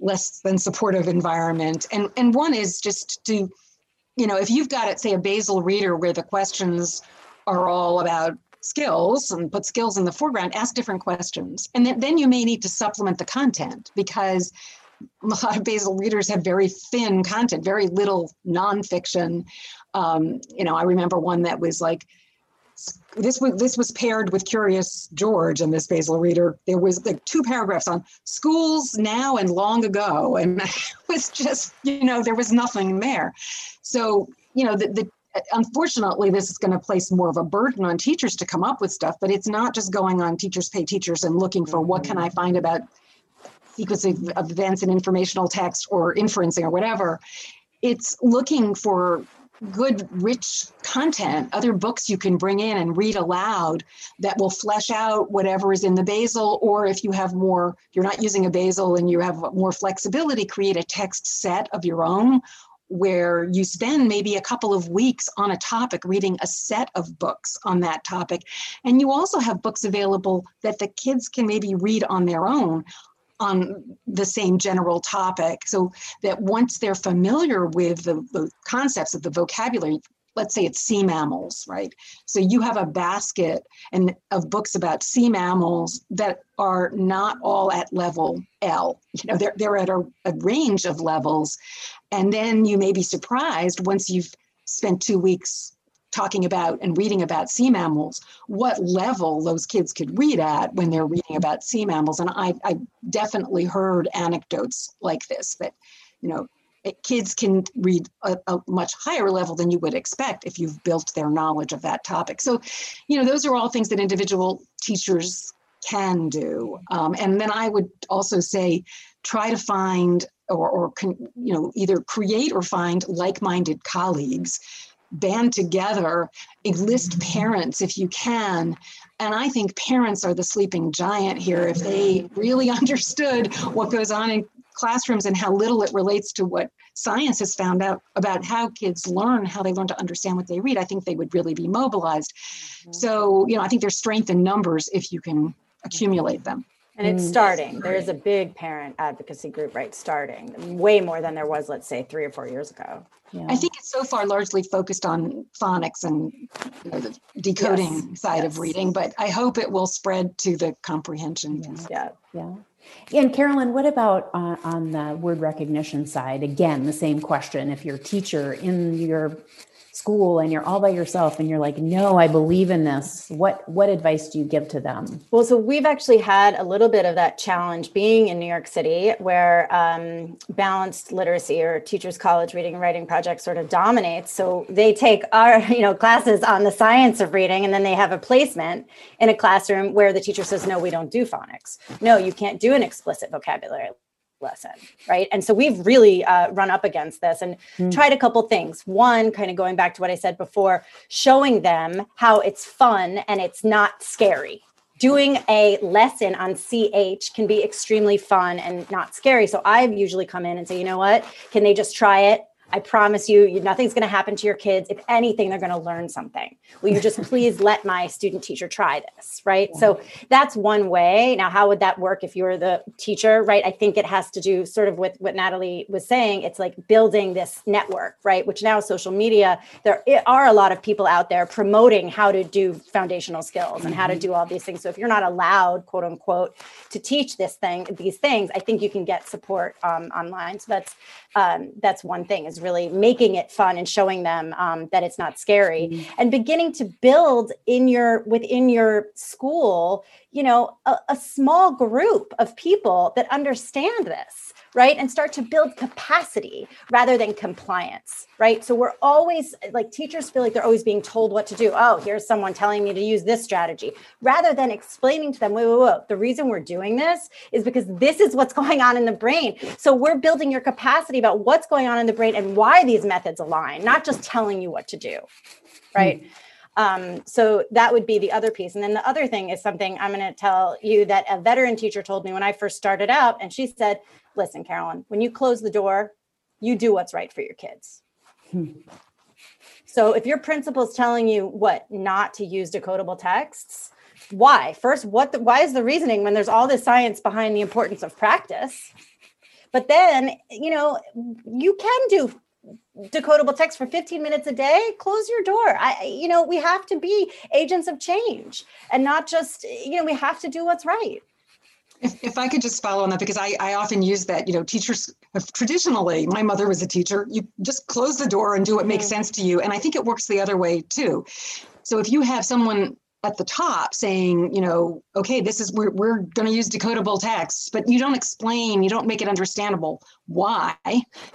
less than supportive environment. And and one is just to you know if you've got it say a basal reader where the questions are all about skills and put skills in the foreground, ask different questions. And then, then you may need to supplement the content because a lot of basal readers have very thin content, very little nonfiction. Um, you know, I remember one that was like, this was this was paired with Curious George and this basal reader. There was like two paragraphs on schools now and long ago, and it was just you know there was nothing there. So you know the, the Uh, unfortunately, this is going to place more of a burden on teachers to come up with stuff, but it's not just going on Teachers Pay Teachers and looking for what can I mm-hmm. find about sequencing of events and informational text or inferencing or whatever. It's looking for good, rich content, other books you can bring in and read aloud that will flesh out whatever is in the basal. Or if you have more, you're not using a basal and you have more flexibility, create a text set of your own where you spend maybe a couple of weeks on a topic reading a set of books on that topic. And you also have books available that the kids can maybe read on their own on the same general topic so that once they're familiar with the, the concepts of the vocabulary let's say it's sea mammals, right? So you have a basket and of books about sea mammals that are not all at level L. You know, they're they're at a, a range of levels. And then you may be surprised once you've spent two weeks talking about and reading about sea mammals, what level those kids could read at when they're reading about sea mammals. And I, I definitely heard anecdotes like this that, you know, kids can read a, a, much higher level than you would expect if you've built their knowledge of that topic. So, you know, those are all things that individual teachers can do. Um, and then I would also say try to find or, or con, you know, either create or find like-minded colleagues band together, enlist parents if you can. And I think parents are the sleeping giant here. If they really understood what goes on in classrooms and how little it relates to what science has found out about how kids learn, how they learn to understand what they read, I think they would really be mobilized. Mm-hmm. So, you know, I think there's strength in numbers if you can accumulate them. And it's mm. starting. There is a big parent advocacy group, right? Starting way more than there was, let's say, three or four years ago. Yeah. I think it's so far largely focused on phonics and you know, the decoding yes. side yes. of reading, but I hope it will spread to the comprehension. Yeah. Yeah. yeah. And Carolyn, what about uh, on the word recognition side? Again, the same question. If your teacher in your school and you're all by yourself and you're like no i believe in this. What what advice do you give to them? Well so we've actually had a little bit of that challenge being in new york city where um, balanced literacy or teachers college reading and writing project sort of dominates. So they take our you know classes on the science of reading and then they have a placement in a classroom where the teacher says no we don't do phonics. No you can't do an explicit vocabulary lesson right? And so we've really uh, run up against this and mm. tried a couple things. One kind of going back to what i said before showing them how it's fun and it's not scary. Doing a lesson on ch can be extremely fun and not scary. So i've usually come in and say you know what? Can they just try it I promise you, you nothing's going to happen to your kids. If anything, they're going to learn something. Will you just please let my student teacher try this? Right. Yeah. So that's one way. Now, how would that work if you were the teacher? Right. I think it has to do sort of with what Natalie was saying. It's like building this network, right? Which now social media, there are a lot of people out there promoting how to do foundational skills and how to mm-hmm. do all these things. So if you're not allowed, quote unquote, to teach this thing, these things, I think you can get support um, online. So that's um, that's one thing is really making it fun and showing them um, that it's not scary mm-hmm. and beginning to build in your within your school you know a, a small group of people that understand this right? And start to build capacity rather than compliance, right? So we're always like teachers feel like they're always being told what to do. Oh, here's someone telling me to use this strategy rather than explaining to them, wait, wait, wait. The reason we're doing this is because this is what's going on in the brain. So we're building your capacity about what's going on in the brain and why these methods align, not just telling you what to do, right? Mm-hmm. Um, so that would be the other piece. And then the other thing is something I'm going to tell you that a veteran teacher told me when I first started out. And she said, listen, Carolyn, when you close the door, you do what's right for your kids. So if your principal is telling you what not to use decodable texts, why? First, what the, why is the reasoning when there's all this science behind the importance of practice? But then, you know, you can do decodable text for 15 minutes a day close your door i you know we have to be agents of change and not just you know we have to do what's right if, if I could just follow on that, because I, I often use that, you know, teachers have traditionally, my mother was a teacher, you just close the door and do what makes mm-hmm. sense to you. And I think it works the other way too. So if you have someone at the top saying, you know, okay, this is we're we're going to use decodable text, but you don't explain, you don't make it understandable why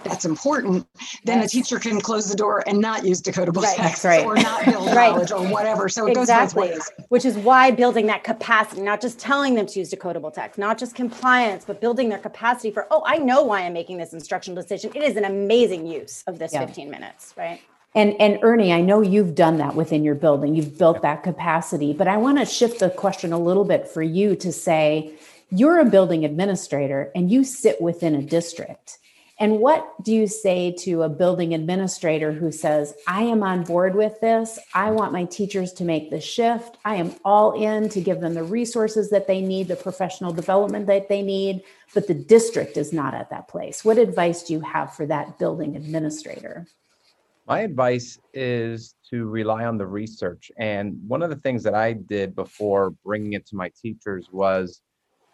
that's important, then yes. the teacher can close the door and not use decodable right. text right. or not build right. knowledge or whatever. So it exactly. goes both ways. Which is why building that capacity, not just telling them to use decodable text, not just compliance, but building their capacity for, oh, I know why I'm making this instructional decision. It is an amazing use of this yeah. 15 minutes, right? And and Ernie, I know you've done that within your building. You've built that capacity, but I want to shift the question a little bit for you to say you're a building administrator and you sit within a district. And what do you say to a building administrator who says, I am on board with this. I want my teachers to make the shift. I am all in to give them the resources that they need, the professional development that they need, but the district is not at that place. What advice do you have for that building administrator? My advice is to rely on the research. And one of the things that I did before bringing it to my teachers was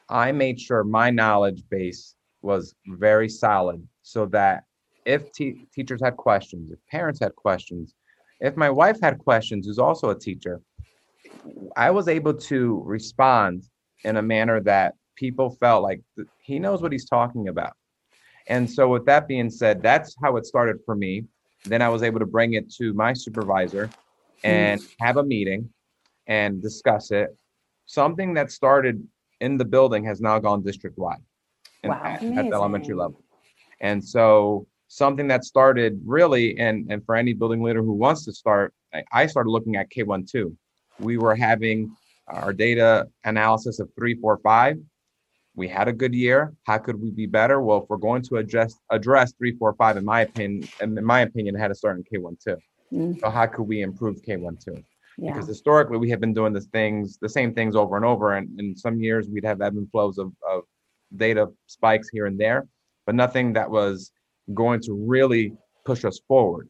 I made sure my knowledge base was very solid so that if te- teachers had questions, if parents had questions, if my wife had questions, who's also a teacher, I was able to respond in a manner that people felt like he knows what he's talking about. And so, with that being said, that's how it started for me. Then I was able to bring it to my supervisor and hmm. have a meeting and discuss it. Something that started in the building has now gone district wide wow, at, at the elementary level. And so something that started really, and, and for any building leader who wants to start, I, I started looking at K12. We were having our data analysis of three, four, five we had a good year. How could we be better? Well, if we're going to address address three, four, five, in my opinion, and in my opinion, had to start in K one two. Mm. So how could we improve K one two? Yeah. Because historically we have been doing the things, the same things over and over. And in some years we'd have ebb and flows of, of data spikes here and there, but nothing that was going to really push us forward.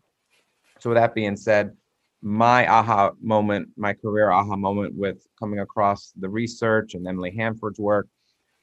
So with that being said, my aha moment, my career aha moment with coming across the research and Emily Hanford's work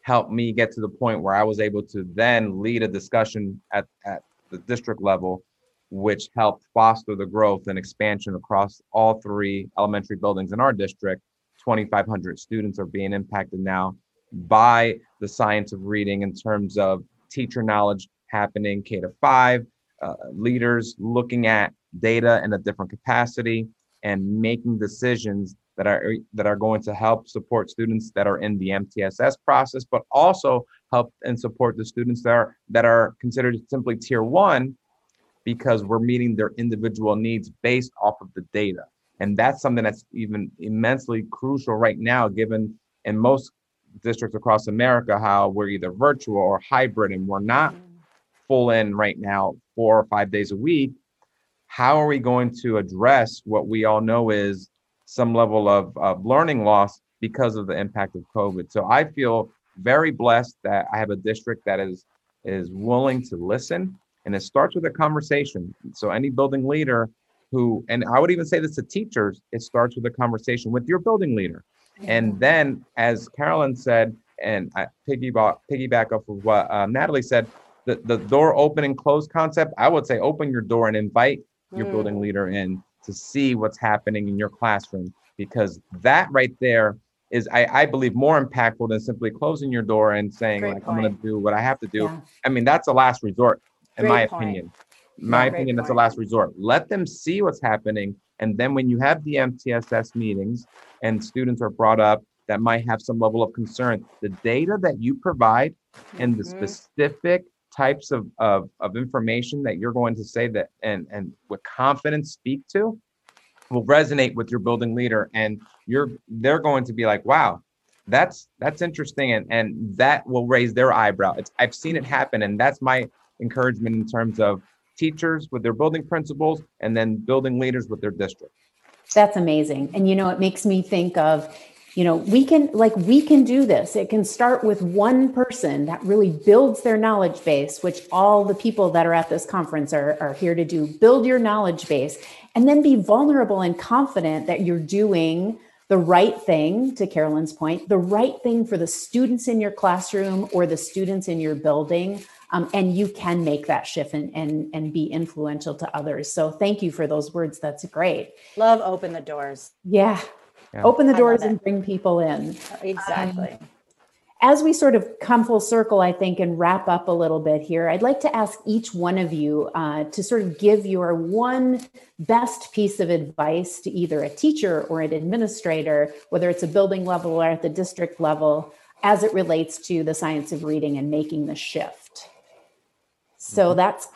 helped me get to the point where I was able to then lead a discussion at, at the district level, which helped foster the growth and expansion across all three elementary buildings in our district. 2,500 students are being impacted now by the science of reading in terms of teacher knowledge happening K to five, uh, leaders looking at data in a different capacity and making decisions that are that are going to help support students that are in the MTSS process, but also help and support the students that are that are considered simply tier one because we're meeting their individual needs based off of the data. And that's something that's even immensely crucial right now, given in most districts across America, how we're either virtual or hybrid and we're not full in right now four or five days a week. How are we going to address what we all know is some level of, of learning loss because of the impact of COVID. So I feel very blessed that I have a district that is is willing to listen and it starts with a conversation. So any building leader who and I would even say this to teachers, it starts with a conversation with your building leader. And then as Carolyn said, and I piggyback piggyback off of what um, Natalie said, the, the door open and close concept, I would say open your door and invite your mm. building leader in to see what's happening in your classroom because that right there is I, I believe more impactful than simply closing your door and saying Great like point. I'm going to do what I have to do. Yeah. I mean that's a last resort in Great my point. opinion. In my opinion, that's a last resort. Let them see what's happening, and then when you have the MTSS meetings and students are brought up that might have some level of concern, the data that you provide and the mm-hmm. specific types of, of, of information that you're going to say that and, and with confidence speak to, will resonate with your building leader and you're they're going to be like wow that's that's interesting and and that will raise their eyebrow. It's i've seen it happen and that's my encouragement in terms of teachers with their building principals and then building leaders with their district. That's amazing and you know it makes me think of you know we can like we can do this. It can start with one person that really builds their knowledge base which all the people that are at this conference are, are here to do. Build your knowledge base and then be vulnerable and confident that you're doing the right thing to carolyn's point the right thing for the students in your classroom or the students in your building um, and you can make that shift and, and and be influential to others. So thank you for those words. That's great. Love open the doors. Yeah, yeah. open the doors and bring people in exactly um, as we sort of come full circle, I think, and wrap up a little bit here, I'd like to ask each one of you uh, to sort of give your one best piece of advice to either a teacher or an administrator, whether it's a building level or at the district level, as it relates to the science of reading and making the shift. So mm-hmm. that's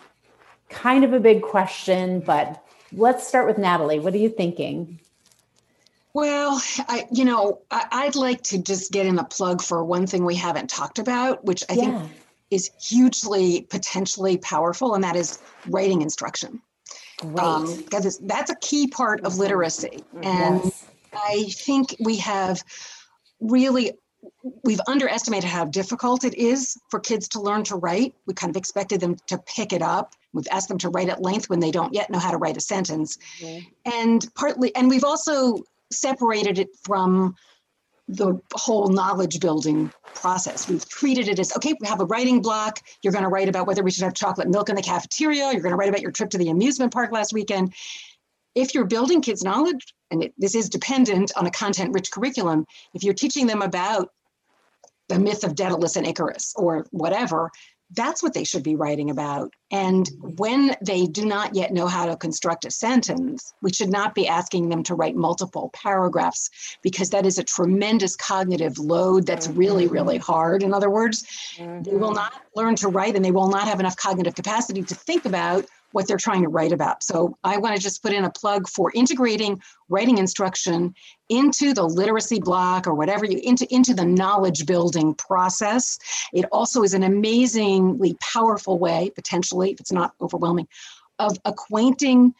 kind of a big question, but let's start with Natalie. What are you thinking? Well, I, you know, I, would like to just get in a plug for one thing we haven't talked about, which I yeah. think is hugely potentially powerful, and that is writing instruction. Um, because that's a key part of literacy. And yes. I think we have really we've underestimated how difficult it is for kids to learn to write. We kind of expected them to pick it up. We've asked them to write at length when they don't yet know how to write a sentence. Mm-hmm. And partly, and we've also separated it from the whole knowledge building process. We've treated it as okay, we have a writing block. You're going to write about whether we should have chocolate milk in the cafeteria. You're going to write about your trip to the amusement park last weekend. If you're building kids' knowledge, and it, this is dependent on a content rich curriculum, if you're teaching them about the myth of Daedalus and Icarus or whatever, that's what they should be writing about. And when they do not yet know how to construct a sentence, we should not be asking them to write multiple paragraphs because that is a tremendous cognitive load that's really, really hard. In other words, mm-hmm. they will mm-hmm. not learn to write and they will not have enough cognitive capacity to think about what they're trying to write about. So I want to just put in a plug for integrating writing instruction into the literacy block or whatever you into into the knowledge building process. It also is an amazingly powerful way potentially if it's not overwhelming of acquainting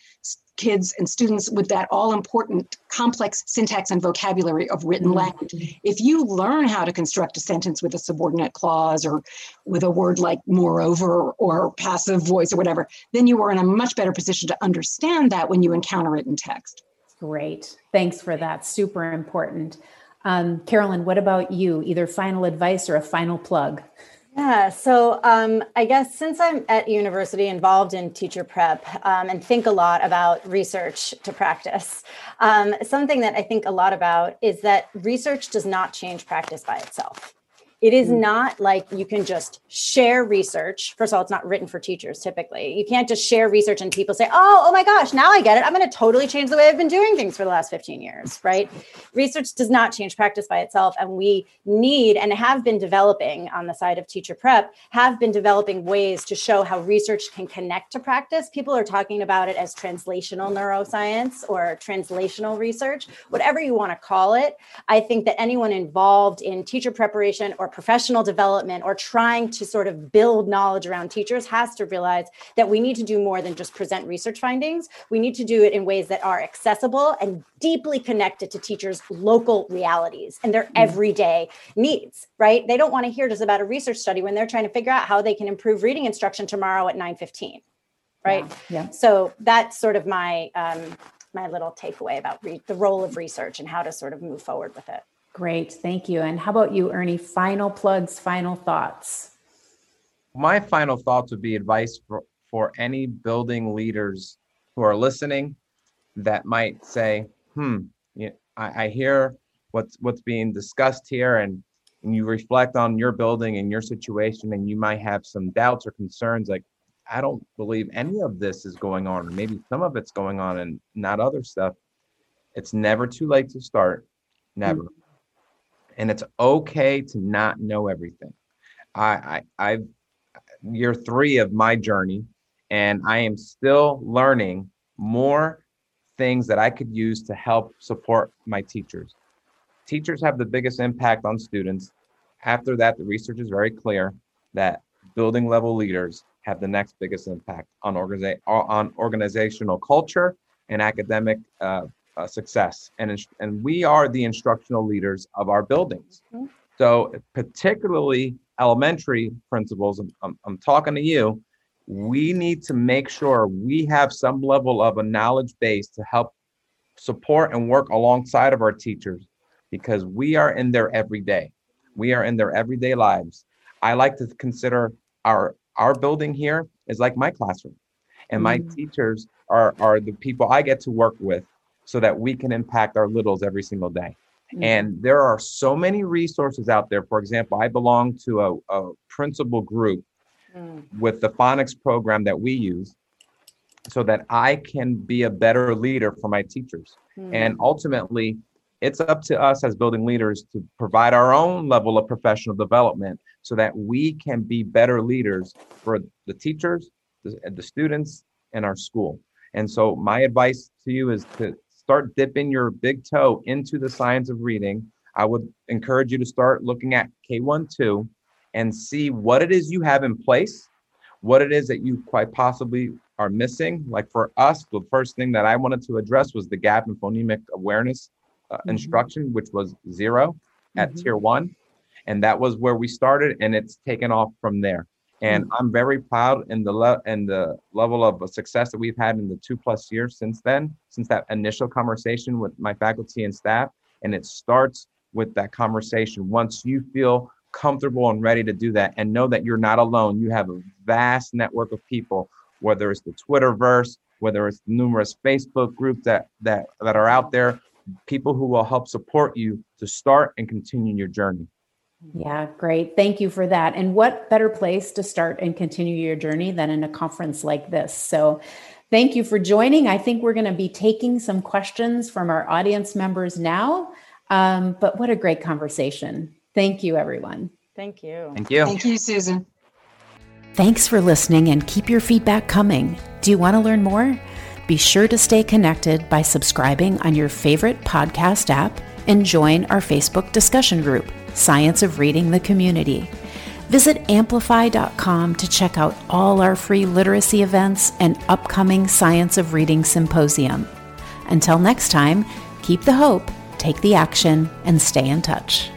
kids and students with that all important complex syntax and vocabulary of written mm-hmm. language. If you learn how to construct a sentence with a subordinate clause or with a word like moreover or passive voice or whatever, then you are in a much better position to understand that when you encounter it in text. Great. Thanks for that. Super important. Um, Carolyn, what about you? Either final advice or a final plug? Yeah, so um, I guess since I'm at university involved in teacher prep um, and think a lot about research to practice, um, something that I think a lot about is that research does not change practice by itself. It is mm. not like you can just share research. First of all, it's not written for teachers typically. You can't just share research and people say, oh, oh my gosh, now I get it. I'm going to totally change the way I've been doing things for the last 15 years, right? research does not change practice by itself. And we need and have been developing on the side of teacher prep, have been developing ways to show how research can connect to practice. People are talking about it as translational neuroscience or translational research, whatever you want to call it. I think that anyone involved in teacher preparation or professional development or trying to sort of build knowledge around teachers has to realize that we need to do more than just present research findings. We need to do it in ways that are accessible and deeply connected to teachers' local realities and their mm. everyday needs, right? They don't want to hear just about a research study when they're trying to figure out how they can improve reading instruction tomorrow at 9:15. Right. Yeah. yeah. So that's sort of my um, my little takeaway about re- the role of research and how to sort of move forward with it. Great, thank you. And how about you, Ernie? Final plugs, final thoughts. My final thoughts would be advice for, for any building leaders who are listening that might say, hmm, I, I hear what's what's being discussed here and, and you reflect on your building and your situation and you might have some doubts or concerns like I don't believe any of this is going on, or maybe some of it's going on and not other stuff. It's never too late to start. Never. Mm-hmm and it's okay to not know everything. I, I I've year three of my journey, and I am still learning more things that I could use to help support my teachers. Teachers have the biggest impact on students. After that, the research is very clear that building level leaders have the next biggest impact on, organiza- on organizational culture and academic uh, uh, success. And, and we are the instructional leaders of our buildings. Mm-hmm. So, particularly elementary principals, I'm, I'm, I'm talking to you, we need to make sure we have some level of a knowledge base to help support and work alongside of our teachers because we are in their everyday. We are in their everyday lives. I like to consider our our building here is like my classroom. And my mm. teachers are are the people I get to work with so that we can impact our littles every single day. Mm. And there are so many resources out there. For example, I belong to a, a principal group mm. with the phonics program that we use so that I can be a better leader for my teachers. Mm. And ultimately, it's up to us as building leaders to provide our own level of professional development so that we can be better leaders for the teachers, the, the students, and our school. And so, my advice to you is to start dipping your big toe into the science of reading. I would encourage you to start looking at K1 2 and see what it is you have in place, what it is that you quite possibly are missing. Like for us, the first thing that I wanted to address was the gap in phonemic awareness uh, mm-hmm. instruction, which was 0 at mm-hmm. tier one. And that was where we started, and it's taken off from there. And mm-hmm. I'm very proud in the le- and the level of success that we've had in the two plus years since then, since that initial conversation with my faculty and staff. And it starts with that conversation. Once you feel comfortable and ready to do that and know that you're not alone. You have a vast network of people, whether it's the Twitterverse, whether it's numerous Facebook groups that that that are out there, people who will help support you to start and continue your journey. Yeah, great. Thank you for that. And what better place to start and continue your journey than in a conference like this? So, thank you for joining. I think we're going to be taking some questions from our audience members now. Um, but what a great conversation. Thank you, everyone. Thank you. Thank you. Thank you, Susan. Thanks for listening and keep your feedback coming. Do you want to learn more? Be sure to stay connected by subscribing on your favorite podcast app and join our Facebook discussion group, Science of Reading the Community. Visit amplify.com to check out all our free literacy events and upcoming Science of Reading Symposium. Until next time, keep the hope, take the action, and stay in touch.